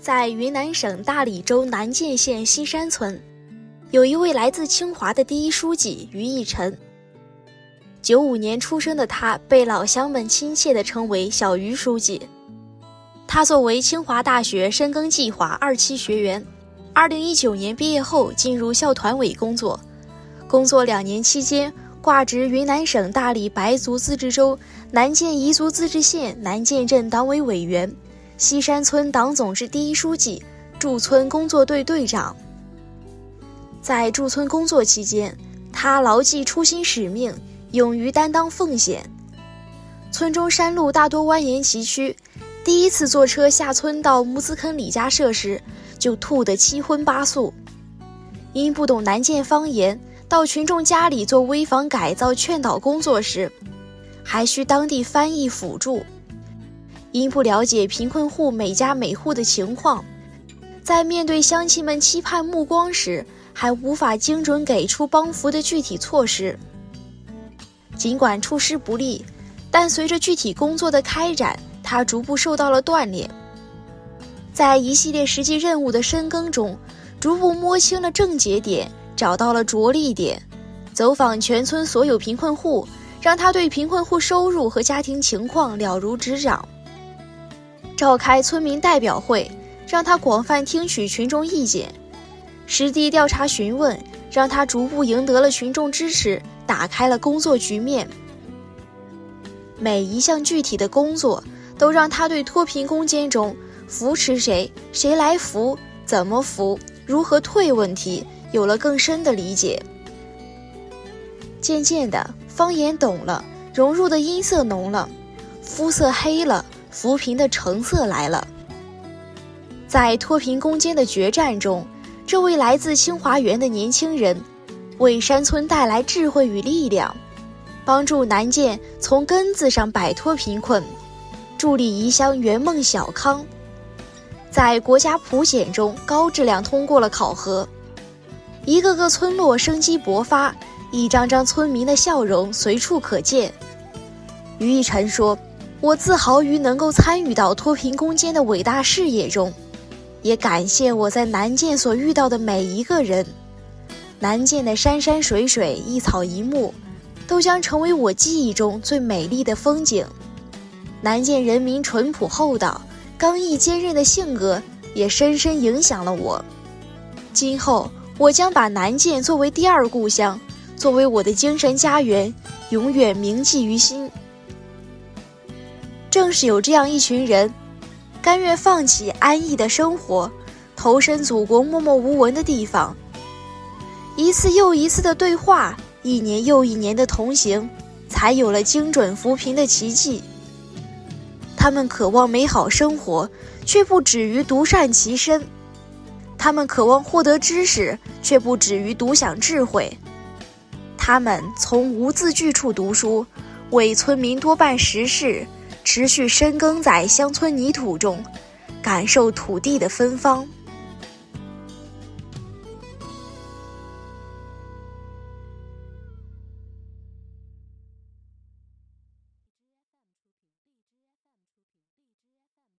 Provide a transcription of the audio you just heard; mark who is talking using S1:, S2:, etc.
S1: 在云南省大理州南涧县西山村，有一位来自清华的第一书记于义臣。九五年出生的他，被老乡们亲切地称为“小于书记”。他作为清华大学深耕计划二期学员，二零一九年毕业后进入校团委工作，工作两年期间，挂职云南省大理白族自治州南涧彝族自治县南涧镇党委委员。西山村党总支第一书记、驻村工作队队长。在驻村工作期间，他牢记初心使命，勇于担当奉献。村中山路大多蜿蜒崎岖，第一次坐车下村到木子坑李家社时，就吐得七荤八素。因不懂南涧方言，到群众家里做危房改造劝导工作时，还需当地翻译辅助。因不了解贫困户每家每户的情况，在面对乡亲们期盼目光时，还无法精准给出帮扶的具体措施。尽管出师不利，但随着具体工作的开展，他逐步受到了锻炼。在一系列实际任务的深耕中，逐步摸清了症结点，找到了着力点，走访全村所有贫困户，让他对贫困户收入和家庭情况了如指掌。召开村民代表会，让他广泛听取群众意见；实地调查询问，让他逐步赢得了群众支持，打开了工作局面。每一项具体的工作，都让他对脱贫攻坚中扶持谁、谁来扶、怎么扶、如何退问题有了更深的理解。渐渐的，方言懂了，融入的音色浓了，肤色黑了。扶贫的成色来了，在脱贫攻坚的决战中，这位来自清华园的年轻人，为山村带来智慧与力量，帮助南涧从根子上摆脱贫困，助力宜乡圆梦小康，在国家普检中高质量通过了考核，一个个村落生机勃发，一张张村民的笑容随处可见。于一晨说。我自豪于能够参与到脱贫攻坚的伟大事业中，也感谢我在南涧所遇到的每一个人。南涧的山山水水、一草一木，都将成为我记忆中最美丽的风景。南涧人民淳朴厚道、刚毅坚韧的性格，也深深影响了我。今后，我将把南涧作为第二故乡，作为我的精神家园，永远铭记于心。正是有这样一群人，甘愿放弃安逸的生活，投身祖国默默无闻的地方。一次又一次的对话，一年又一年的同行，才有了精准扶贫的奇迹。他们渴望美好生活，却不止于独善其身；他们渴望获得知识，却不止于独享智慧。他们从无字句处读书，为村民多办实事。持续深耕在乡村泥土中，感受土地的芬芳。